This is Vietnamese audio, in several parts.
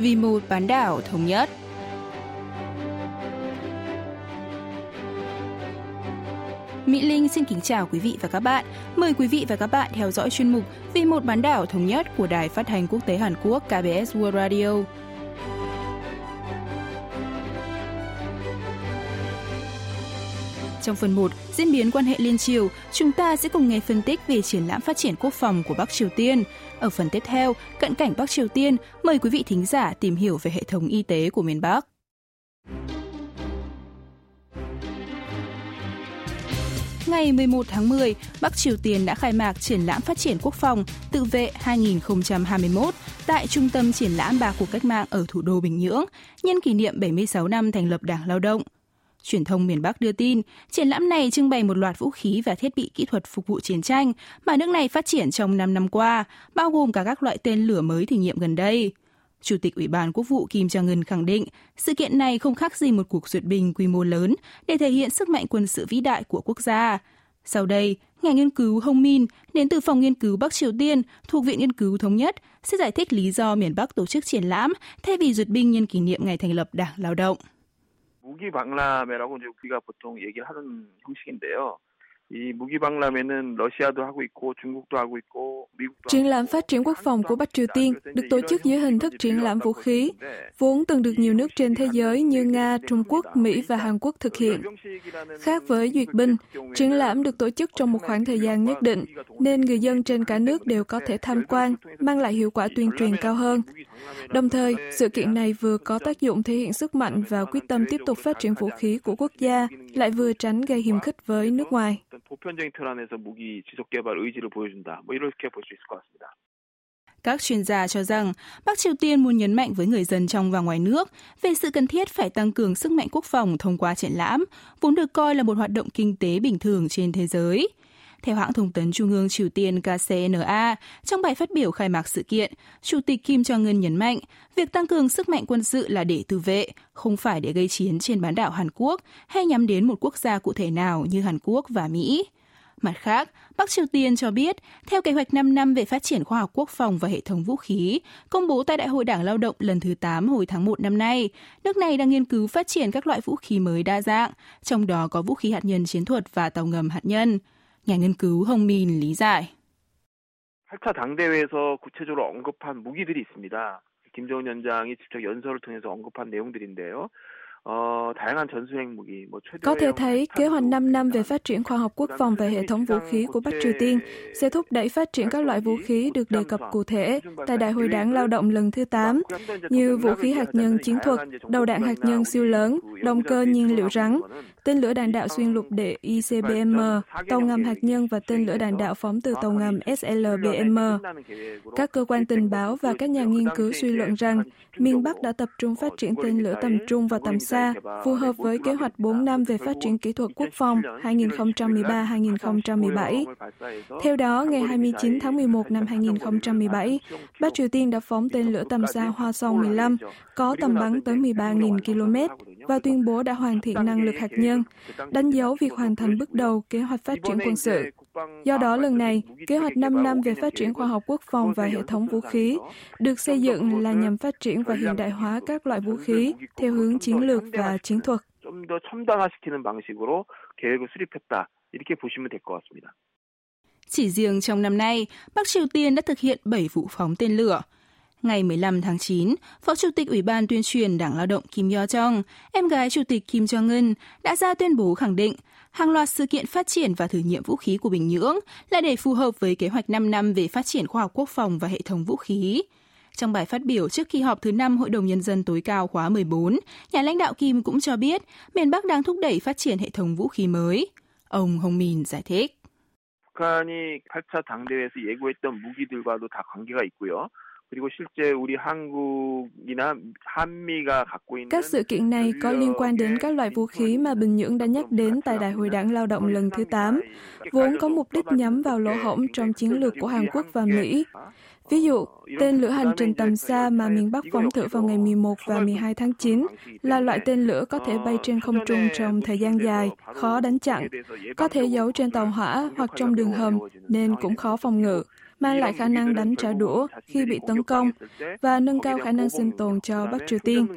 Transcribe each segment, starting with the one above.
vì một bán đảo thống nhất. Mỹ Linh xin kính chào quý vị và các bạn. Mời quý vị và các bạn theo dõi chuyên mục Vì một bán đảo thống nhất của Đài Phát thanh Quốc tế Hàn Quốc KBS World Radio. Trong phần 1, diễn biến quan hệ liên triều, chúng ta sẽ cùng nghe phân tích về triển lãm phát triển quốc phòng của Bắc Triều Tiên. Ở phần tiếp theo, cận cảnh Bắc Triều Tiên, mời quý vị thính giả tìm hiểu về hệ thống y tế của miền Bắc. Ngày 11 tháng 10, Bắc Triều Tiên đã khai mạc triển lãm phát triển quốc phòng tự vệ 2021 tại Trung tâm Triển lãm ba cuộc cách mạng ở thủ đô Bình Nhưỡng, nhân kỷ niệm 76 năm thành lập Đảng Lao động. Truyền thông miền Bắc đưa tin, triển lãm này trưng bày một loạt vũ khí và thiết bị kỹ thuật phục vụ chiến tranh mà nước này phát triển trong 5 năm qua, bao gồm cả các loại tên lửa mới thử nghiệm gần đây. Chủ tịch Ủy ban Quốc vụ Kim Jong-un khẳng định sự kiện này không khác gì một cuộc duyệt binh quy mô lớn để thể hiện sức mạnh quân sự vĩ đại của quốc gia. Sau đây, nhà nghiên cứu Hong Min đến từ Phòng Nghiên cứu Bắc Triều Tiên thuộc Viện Nghiên cứu Thống nhất sẽ giải thích lý do miền Bắc tổ chức triển lãm thay vì duyệt binh nhân kỷ niệm ngày thành lập Đảng Lao động. 무기 박람회라고 이제 우리가 보통 얘기를 하는 형식인데요. 이 무기 박람회는 러시아도 하고 있고 중국도 하고 있고 Triển lãm phát triển quốc phòng của Bắc Triều Tiên được tổ chức dưới hình thức triển lãm vũ khí, vốn từng được nhiều nước trên thế giới như Nga, Trung Quốc, Mỹ và Hàn Quốc thực hiện. Khác với duyệt binh, triển lãm được tổ chức trong một khoảng thời gian nhất định, nên người dân trên cả nước đều có thể tham quan, mang lại hiệu quả tuyên truyền cao hơn. Đồng thời, sự kiện này vừa có tác dụng thể hiện sức mạnh và quyết tâm tiếp tục phát triển vũ khí của quốc gia, lại vừa tránh gây hiềm khích với nước ngoài. Các chuyên gia cho rằng Bắc Triều Tiên muốn nhấn mạnh với người dân trong và ngoài nước về sự cần thiết phải tăng cường sức mạnh quốc phòng thông qua triển lãm, vốn được coi là một hoạt động kinh tế bình thường trên thế giới – theo hãng thông tấn Trung ương Triều Tiên KCNA, trong bài phát biểu khai mạc sự kiện, Chủ tịch Kim Jong-un nhấn mạnh việc tăng cường sức mạnh quân sự là để tự vệ, không phải để gây chiến trên bán đảo Hàn Quốc hay nhắm đến một quốc gia cụ thể nào như Hàn Quốc và Mỹ. Mặt khác, Bắc Triều Tiên cho biết, theo kế hoạch 5 năm về phát triển khoa học quốc phòng và hệ thống vũ khí, công bố tại Đại hội Đảng Lao động lần thứ 8 hồi tháng 1 năm nay, nước này đang nghiên cứu phát triển các loại vũ khí mới đa dạng, trong đó có vũ khí hạt nhân chiến thuật và tàu ngầm hạt nhân Nhà nghiên cứu Hồng Min lý giải. 8차 당대회에서 구체적으로 언급한 무기들이 있습니다. 김정은 위원장이 직접 연설을 통해서 언급한 내용들인데요. Có thể thấy kế hoạch 5 năm về phát triển khoa học quốc phòng và hệ thống vũ khí của Bắc Triều Tiên sẽ thúc đẩy phát triển các loại vũ khí được đề cập cụ thể tại Đại hội đảng lao động lần thứ 8 như vũ khí hạt nhân chiến thuật, đầu đạn hạt nhân siêu lớn, động cơ nhiên liệu rắn, tên lửa đạn đạo xuyên lục địa ICBM, tàu ngầm hạt nhân và tên lửa đạn đạo phóng từ tàu ngầm SLBM. Các cơ quan tình báo và các nhà nghiên cứu suy luận rằng miền Bắc đã tập trung phát triển tên lửa tầm trung và tầm xa, phù hợp với kế hoạch 4 năm về phát triển kỹ thuật quốc phòng 2013-2017. Theo đó, ngày 29 tháng 11 năm 2017, Bắc Triều Tiên đã phóng tên lửa tầm xa Hoa Song 15 có tầm bắn tới 13.000 km và tuyên bố đã hoàn thiện năng lực hạt nhân, đánh dấu việc hoàn thành bước đầu kế hoạch phát triển quân sự. Do đó, lần này, kế hoạch 5 năm về phát triển khoa học quốc phòng và hệ thống vũ khí được xây dựng là nhằm phát triển và hiện đại hóa các loại vũ khí theo hướng chiến lược và chiến thuật. Chỉ riêng trong năm nay, Bắc Triều Tiên đã thực hiện 7 vụ phóng tên lửa. Ngày 15 tháng 9, Phó Chủ tịch Ủy ban tuyên truyền Đảng Lao động Kim Yo Jong, em gái Chủ tịch Kim Jong Un, đã ra tuyên bố khẳng định hàng loạt sự kiện phát triển và thử nghiệm vũ khí của Bình Nhưỡng là để phù hợp với kế hoạch 5 năm về phát triển khoa học quốc phòng và hệ thống vũ khí. Trong bài phát biểu trước kỳ họp thứ 5 Hội đồng Nhân dân tối cao khóa 14, nhà lãnh đạo Kim cũng cho biết miền Bắc đang thúc đẩy phát triển hệ thống vũ khí mới. Ông Hong Min giải thích. 북한이 8차 당대회에서 예고했던 무기들과도 다 관계가 있고요. Các sự kiện này có liên quan đến các loại vũ khí mà Bình Nhưỡng đã nhắc đến tại Đại hội đảng lao động lần thứ 8, vốn có mục đích nhắm vào lỗ hổng trong chiến lược của Hàn Quốc và Mỹ. Ví dụ, tên lửa hành trình tầm xa mà miền Bắc phóng thử vào ngày 11 và 12 tháng 9 là loại tên lửa có thể bay trên không trung trong thời gian dài, khó đánh chặn, có thể giấu trên tàu hỏa hoặc trong đường hầm nên cũng khó phòng ngự mang lại khả năng đánh trả đũa khi bị tấn công và nâng cao khả năng sinh tồn cho Bắc Triều Tiên.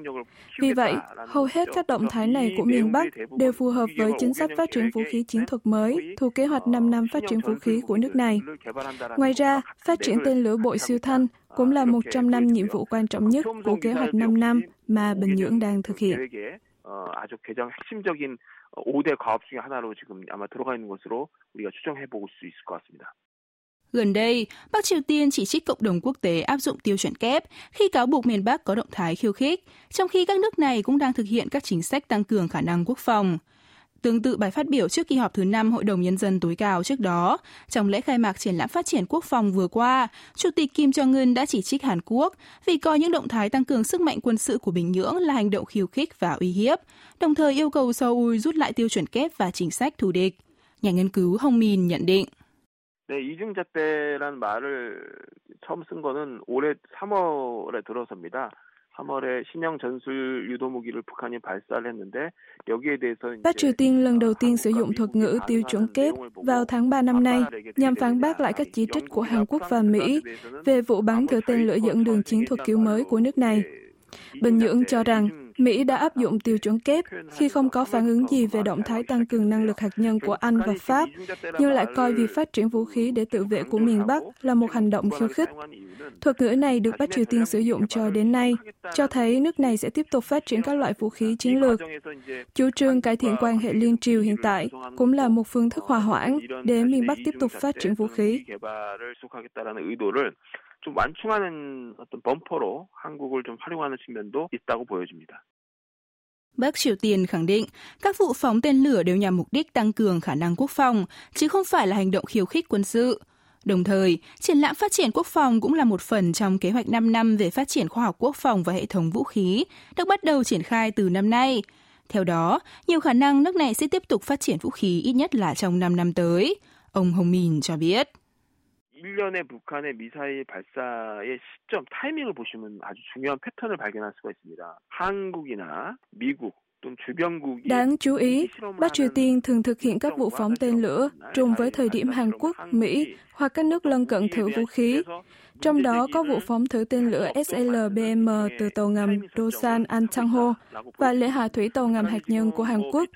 Vì vậy, hầu hết các động thái này của miền Bắc đều phù hợp với chính sách phát triển vũ khí chiến thuật mới thuộc kế hoạch 5 năm phát triển vũ khí của nước này. Ngoài ra, phát triển tên lửa bội siêu thanh cũng là một trong năm nhiệm vụ quan trọng nhất của kế hoạch 5 năm mà Bình Nhưỡng đang thực hiện. 아주 가장 핵심적인 5대 과업 중에 하나로 지금 아마 들어가 있는 것으로 우리가 추정해 볼 수 있을 것 같습니다. Gần đây, Bắc Triều Tiên chỉ trích cộng đồng quốc tế áp dụng tiêu chuẩn kép khi cáo buộc miền Bắc có động thái khiêu khích, trong khi các nước này cũng đang thực hiện các chính sách tăng cường khả năng quốc phòng. Tương tự bài phát biểu trước kỳ họp thứ 5 Hội đồng Nhân dân tối cao trước đó, trong lễ khai mạc triển lãm phát triển quốc phòng vừa qua, Chủ tịch Kim Jong-un đã chỉ trích Hàn Quốc vì coi những động thái tăng cường sức mạnh quân sự của Bình Nhưỡng là hành động khiêu khích và uy hiếp, đồng thời yêu cầu Seoul rút lại tiêu chuẩn kép và chính sách thù địch. Nhà nghiên cứu Hong Min nhận định. 네, 이중잣대란 말을 처음 쓴 거는 올해 3월에 들어서입니다. 3월에 신형 전술 유도 무기를 북한이 발사를 했는데 여기에 대해서 Bắc Triều Tiên lần đầu tiên sử dụng thuật ngữ tiêu chuẩn kép vào tháng 3 năm nay nhằm phản bác lại các chỉ trích của Hàn Quốc và Mỹ về vụ bắn thử tên lửa dẫn đường chiến thuật kiểu mới của nước này. Bình Nhưỡng cho rằng Mỹ đã áp dụng tiêu chuẩn kép khi không có phản ứng gì về động thái tăng cường năng lực hạt nhân của Anh và Pháp, nhưng lại coi việc phát triển vũ khí để tự vệ của miền Bắc là một hành động khiêu khích. Thuật ngữ này được Bắc Triều Tiên sử dụng cho đến nay, cho thấy nước này sẽ tiếp tục phát triển các loại vũ khí chiến lược. Chủ trương cải thiện quan hệ liên triều hiện tại cũng là một phương thức hòa hoãn để miền Bắc tiếp tục phát triển vũ khí. 좀 완충하는 어떤 범퍼로 한국을 좀 활용하는 측면도 있다고 보여집니다. Bắc Triều Tiên khẳng định các vụ phóng tên lửa đều nhằm mục đích tăng cường khả năng quốc phòng, chứ không phải là hành động khiêu khích quân sự. Đồng thời, triển lãm phát triển quốc phòng cũng là một phần trong kế hoạch 5 năm về phát triển khoa học quốc phòng và hệ thống vũ khí, được bắt đầu triển khai từ năm nay. Theo đó, nhiều khả năng nước này sẽ tiếp tục phát triển vũ khí ít nhất là trong 5 năm tới. Ông Hồng Min cho biết. 1년의 북한의 미사일 발사의 시점, 타이밍을 보시면 아주 중요한 패턴을 발견할 수가 있습니다. 한국이나 미국 Đáng chú ý, Bắc Triều Tiên thường thực hiện các vụ phóng tên lửa trùng với thời điểm Hàn Quốc, Mỹ hoặc các nước lân cận thử vũ khí. Trong đó có vụ phóng thử tên lửa SLBM từ tàu ngầm Dosan Antangho và lễ hạ thủy tàu ngầm hạt nhân của Hàn Quốc.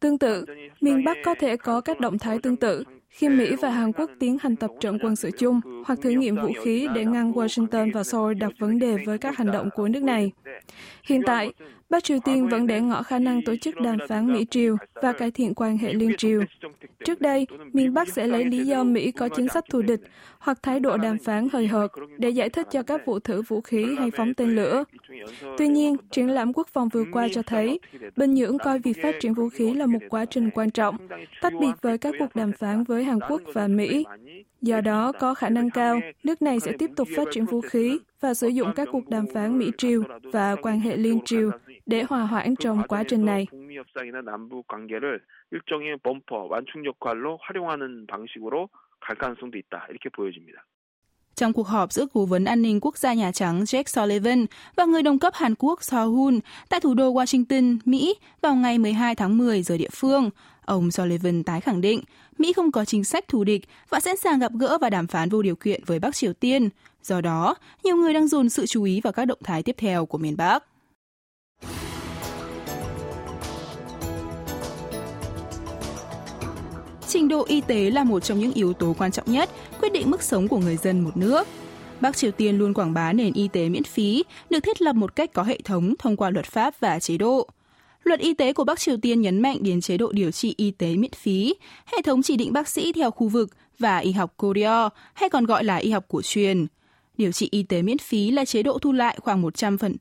Tương tự, miền Bắc có thể có các động thái tương tự khi Mỹ và Hàn Quốc tiến hành tập trận quân sự chung hoặc thử nghiệm vũ khí để ngăn Washington và Seoul đặt vấn đề với các hành động của nước này. Hiện tại, Bắc Triều Tiên vẫn để ngỏ khả năng tổ chức đàm phán Mỹ-Triều và cải thiện quan hệ liên triều. Trước đây, miền Bắc sẽ lấy lý do Mỹ có chính sách thù địch hoặc thái độ đàm phán hời hợt để giải thích cho các vụ thử vũ khí hay phóng tên lửa. Tuy nhiên, triển lãm quốc phòng vừa qua cho thấy Bình Nhưỡng coi việc phát triển vũ khí là một quá trình quan trọng, tách biệt với các cuộc đàm phán với Hàn Quốc và Mỹ. Do đó, có khả năng cao, nước này sẽ tiếp tục phát triển vũ khí và sử dụng các cuộc đàm phán Mỹ-Triều và quan hệ liên triều để hòa hoãn trong quá trình này. 일종의 범퍼 완충 역할로 활용하는 방식으로 갈 가능성도 있다 이렇게 보여집니다. Trong cuộc họp giữa Cố vấn An ninh Quốc gia Nhà Trắng Jake Sullivan và người đồng cấp Hàn Quốc So Hun tại thủ đô Washington, Mỹ vào ngày 12 tháng 10 giờ địa phương, ông Sullivan tái khẳng định Mỹ không có chính sách thù địch và sẵn sàng gặp gỡ và đàm phán vô điều kiện với Bắc Triều Tiên. Do đó, nhiều người đang dồn sự chú ý vào các động thái tiếp theo của miền Bắc. Trình độ y tế là một trong những yếu tố quan trọng nhất quyết định mức sống của người dân một nước. Bắc Triều Tiên luôn quảng bá nền y tế miễn phí, được thiết lập một cách có hệ thống thông qua luật pháp và chế độ. Luật y tế của Bắc Triều Tiên nhấn mạnh đến chế độ điều trị y tế miễn phí, hệ thống chỉ định bác sĩ theo khu vực và y học Koryo, hay còn gọi là y học cổ truyền. Điều trị y tế miễn phí là chế độ thu lại khoảng 100 phần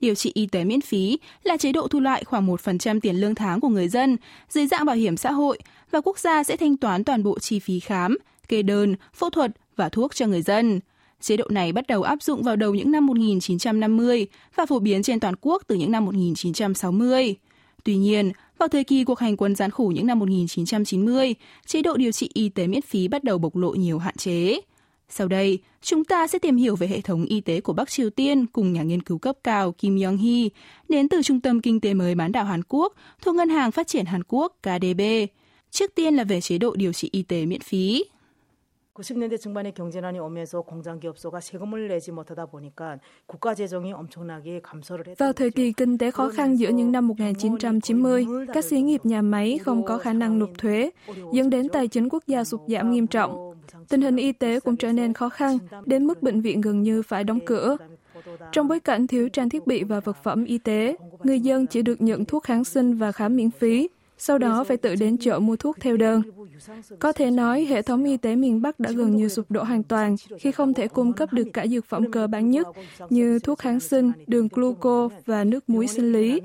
Điều trị y tế miễn phí là chế độ thu lại khoảng 1% tiền lương tháng của người dân dưới dạng bảo hiểm xã hội và quốc gia sẽ thanh toán toàn bộ chi phí khám, kê đơn, phẫu thuật và thuốc cho người dân. Chế độ này bắt đầu áp dụng vào đầu những năm 1950 và phổ biến trên toàn quốc từ những năm 1960. Tuy nhiên, vào thời kỳ cuộc hành quân gian khổ những năm 1990, chế độ điều trị y tế miễn phí bắt đầu bộc lộ nhiều hạn chế. Sau đây, chúng ta sẽ tìm hiểu về hệ thống y tế của Bắc Triều Tiên cùng nhà nghiên cứu cấp cao Kim Yong-hee, đến từ Trung tâm Kinh tế mới bán đảo Hàn Quốc thuộc Ngân hàng Phát triển Hàn Quốc KDB. Trước tiên là về chế độ điều trị y tế miễn phí. 90년대 중반에 경제난이 오면서 공장 기업소가 세금을 내지 못하다 보니까 국가 재정이 엄청나게 감소를 했죠. Vào thời kỳ kinh tế khó khăn giữa những năm 1990, các xí nghiệp nhà máy không có khả năng nộp thuế, dẫn đến tài chính quốc gia sụt giảm nghiêm trọng. Tình hình y tế cũng trở nên khó khăn, đến mức bệnh viện gần như phải đóng cửa. Trong bối cảnh thiếu trang thiết bị và vật phẩm y tế, người dân chỉ được nhận thuốc kháng sinh và khám miễn phí, sau đó phải tự đến chợ mua thuốc theo đơn. Có thể nói hệ thống y tế miền Bắc đã gần như sụp đổ hoàn toàn khi không thể cung cấp được cả dược phẩm cơ bản nhất như thuốc kháng sinh, đường gluco và nước muối sinh lý.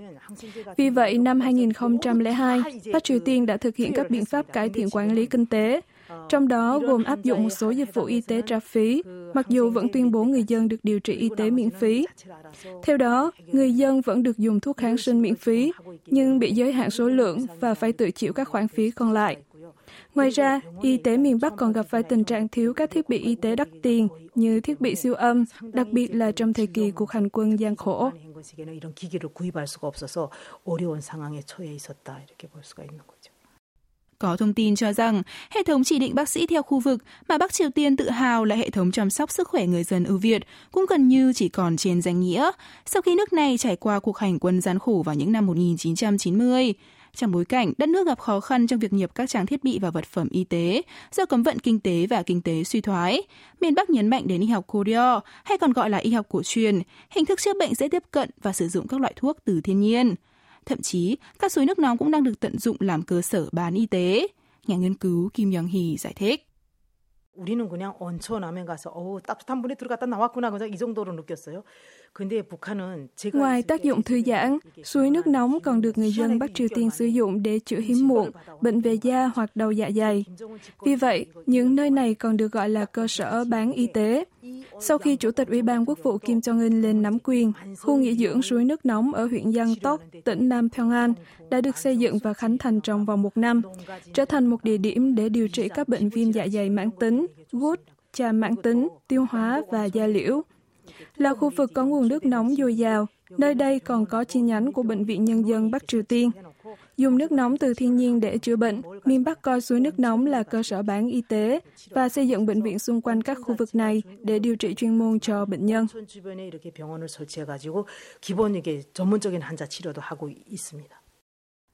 Vì vậy, năm 2002, Bắc Triều Tiên đã thực hiện các biện pháp cải thiện quản lý kinh tế, trong đó gồm áp dụng một số dịch vụ y tế trả phí, mặc dù vẫn tuyên bố người dân được điều trị y tế miễn phí. Theo đó, người dân vẫn được dùng thuốc kháng sinh miễn phí, nhưng bị giới hạn số lượng và phải tự chịu các khoản phí còn lại. Ngoài ra, y tế miền Bắc còn gặp phải tình trạng thiếu các thiết bị y tế đắt tiền như thiết bị siêu âm, đặc biệt là trong thời kỳ cuộc hành quân gian khổ. Có thông tin cho rằng hệ thống chỉ định bác sĩ theo khu vực mà Bắc Triều Tiên tự hào là hệ thống chăm sóc sức khỏe người dân ưu Việt cũng gần như chỉ còn trên danh nghĩa sau khi nước này trải qua cuộc hành quân gian khổ vào những năm 1990 trong bối cảnh đất nước gặp khó khăn trong việc nhập các trang thiết bị và vật phẩm y tế do cấm vận kinh tế và kinh tế suy thoái. Miền Bắc nhấn mạnh đến y học Koryo, hay còn gọi là y học cổ truyền, hình thức chữa bệnh dễ tiếp cận và sử dụng các loại thuốc từ thiên nhiên. Thậm chí, các suối nước nóng cũng đang được tận dụng làm cơ sở bán y tế. Nhà nghiên cứu Kim Young-hee giải thích. 우리는 그냥 온천하면 가서 어우 따뜻한 물에 들어갔다 나왔구나 그냥 이 정도로 느꼈어요. Ngoài tác dụng thư giãn, suối nước nóng còn được người dân Bắc Triều Tiên sử dụng để chữa hiếm muộn, bệnh về da hoặc đầu dạ dày. Vì vậy, những nơi này còn được gọi là cơ sở bán y tế. Sau khi Chủ tịch Ủy ban Quốc vụ Kim Jong-un lên nắm quyền, khu nghỉ dưỡng suối nước nóng ở huyện Giang Tóc, tỉnh Nam Pyongan đã được xây dựng và khánh thành trong vòng một năm, trở thành một địa điểm để điều trị các bệnh viêm dạ dày mãn tính, gút, trà mãn tính, tiêu hóa và da liễu là khu vực có nguồn nước nóng dồi dào. Nơi đây còn có chi nhánh của Bệnh viện Nhân dân Bắc Triều Tiên Dùng nước nóng từ thiên nhiên để chữa bệnh, miền Bắc coi suối nước nóng là cơ sở bán y tế và xây dựng bệnh viện xung quanh các khu vực này để điều trị chuyên môn cho bệnh nhân.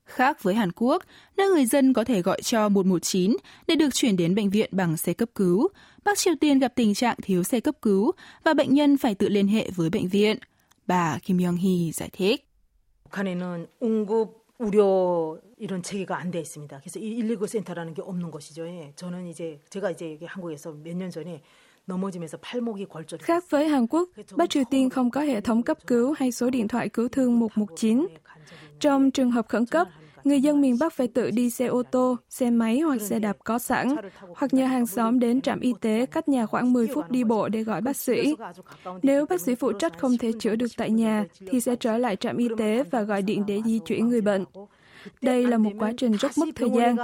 Khác với Hàn Quốc, nơi người dân có thể gọi cho 119 để được chuyển đến bệnh viện bằng xe cấp cứu, Bắc Triều Tiên gặp tình trạng thiếu xe cấp cứu và bệnh nhân phải tự liên hệ với bệnh viện. Bà Kim Young-hee giải thích. 북한에는 응급 우려 이런 체계가 안 돼 있습니다. 그래서 119 센터라는 게 없는 것이죠. 저는 이제 제가 이제 한국에서 몇 년 전에 Khác với Hàn Quốc, Bắc Triều Tiên không có hệ thống cấp cứu hay số điện thoại cứu thương 119. Trong trường hợp khẩn cấp, người dân miền Bắc phải tự đi xe ô tô, xe máy hoặc xe đạp có sẵn, hoặc nhờ hàng xóm đến trạm y tế cách nhà khoảng 10 phút đi bộ để gọi bác sĩ. Nếu bác sĩ phụ trách không thể chữa được tại nhà, thì sẽ trở lại trạm y tế và gọi điện để di chuyển người bệnh. Đây là một quá trình rất mất thời gian.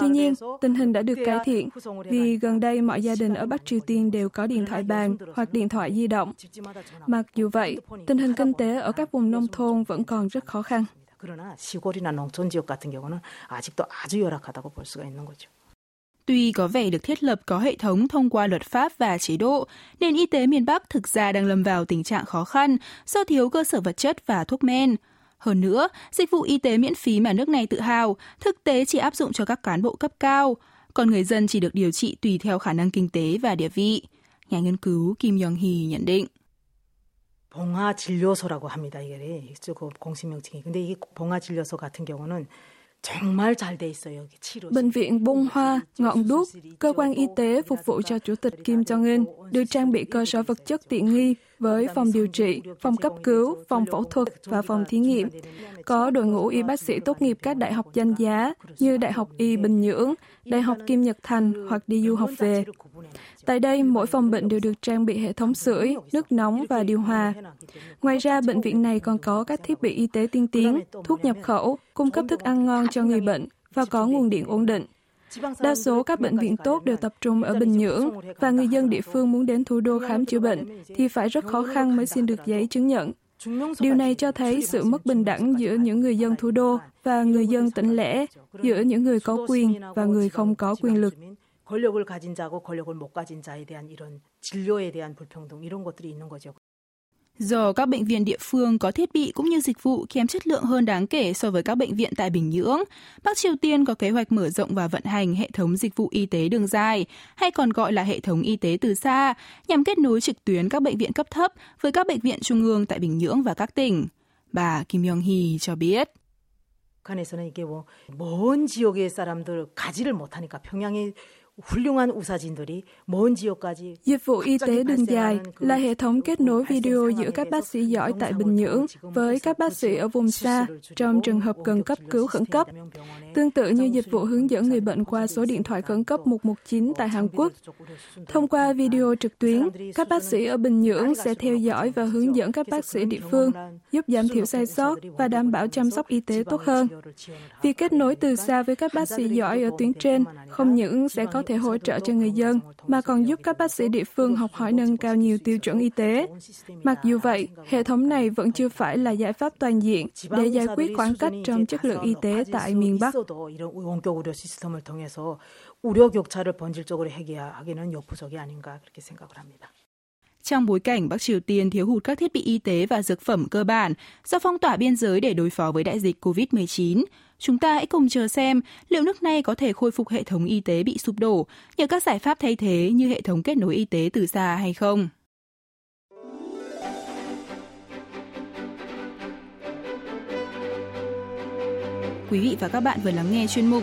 Tuy nhiên, tình hình đã được cải thiện vì gần đây mọi gia đình ở Bắc Triều Tiên đều có điện thoại bàn hoặc điện thoại di động. Mặc dù vậy, tình hình kinh tế ở các vùng nông thôn vẫn còn rất khó khăn. 그러나 시골이나 농촌 지역 같은 경우는 아직도 아주 열악하다고 볼 수가 있는 거죠. Tuy có vẻ được thiết lập có hệ thống thông qua luật pháp và chế độ, nền y tế miền Bắc thực ra đang lâm vào tình trạng khó khăn do thiếu cơ sở vật chất và thuốc men. Hơn nữa, dịch vụ y tế miễn phí mà nước này tự hào thực tế chỉ áp dụng cho các cán bộ cấp cao, còn người dân chỉ được điều trị tùy theo khả năng kinh tế và địa vị. Nhà nghiên cứu Kim Yong-hee nhận định. 봉화 진료소라고 합니다. 이게 그 공식 명칭이. 근데 이 봉화 진료소 같은 경우는 Bệnh viện Bông Hoa, Ngọn Đuốc, cơ quan y tế phục vụ cho Chủ tịch Kim Jong-un, được trang bị cơ sở vật chất tiện nghi với phòng điều trị, phòng cấp cứu, phòng phẫu thuật và phòng thí nghiệm. Có đội ngũ y bác sĩ tốt nghiệp các đại học danh giá như Đại học Y Bình Nhưỡng, Đại học Kim Nhật Thành hoặc đi du học về. Tại đây, mỗi phòng bệnh đều được trang bị hệ thống sưởi, nước nóng và điều hòa. Ngoài ra, bệnh viện này còn có các thiết bị y tế tiên tiến, thuốc nhập khẩu, cung cấp thức ăn ngon cho người bệnh và có nguồn điện ổn định. Đa số các bệnh viện tốt đều tập trung ở Bình Nhưỡng và người dân địa phương muốn đến thủ đô khám chữa bệnh thì phải rất khó khăn mới xin được giấy chứng nhận. Điều này cho thấy sự mất bình đẳng giữa những người dân thủ đô và người dân tỉnh lẻ, giữa những người có quyền và người không có quyền lực. 권력을 가진 자고 권력을 못 가진 자에 대한 이런 진료에 대한 불평등 이런 것들이 있는 거죠. Do các bệnh viện địa phương có thiết bị cũng như dịch vụ kém chất lượng hơn đáng kể so với các bệnh viện tại Bình Nhưỡng, Bắc Triều Tiên có kế hoạch mở rộng và vận hành hệ thống dịch vụ y tế đường dài, hay còn gọi là hệ thống y tế từ xa, nhằm kết nối trực tuyến các bệnh viện cấp thấp với các bệnh viện trung ương tại Bình Nhưỡng và các tỉnh. Bà Kim Yong-hee cho biết. 북한에서는 이게 뭐먼 지역의 사람들 가지를 못하니까 평양에 Dịch vụ y tế đường dài là hệ thống kết nối video giữa các bác sĩ giỏi tại Bình Nhưỡng với các bác sĩ ở vùng xa trong trường hợp cần cấp cứu khẩn cấp. Tương tự như dịch vụ hướng dẫn người bệnh qua số điện thoại khẩn cấp 119 tại Hàn Quốc. Thông qua video trực tuyến, các bác sĩ ở Bình Nhưỡng sẽ theo dõi và hướng dẫn các bác sĩ địa phương, giúp giảm thiểu sai sót và đảm bảo chăm sóc y tế tốt hơn. Việc kết nối từ xa với các bác sĩ giỏi ở tuyến trên không những sẽ có có thể hỗ trợ cho người dân, mà còn giúp các bác sĩ địa phương học hỏi nâng cao nhiều tiêu chuẩn y tế. Mặc dù vậy, hệ thống này vẫn chưa phải là giải pháp toàn diện để giải quyết khoảng cách trong chất lượng y tế tại miền Bắc. 우려 격차를 본질적으로 해결하기는 역부족이 아닌가 그렇게 생각을 합니다. Trong bối cảnh Bắc Triều Tiên thiếu hụt các thiết bị y tế và dược phẩm cơ bản do phong tỏa biên giới để đối phó với đại dịch COVID-19, chúng ta hãy cùng chờ xem liệu nước này có thể khôi phục hệ thống y tế bị sụp đổ nhờ các giải pháp thay thế như hệ thống kết nối y tế từ xa hay không. Quý vị và các bạn vừa lắng nghe chuyên mục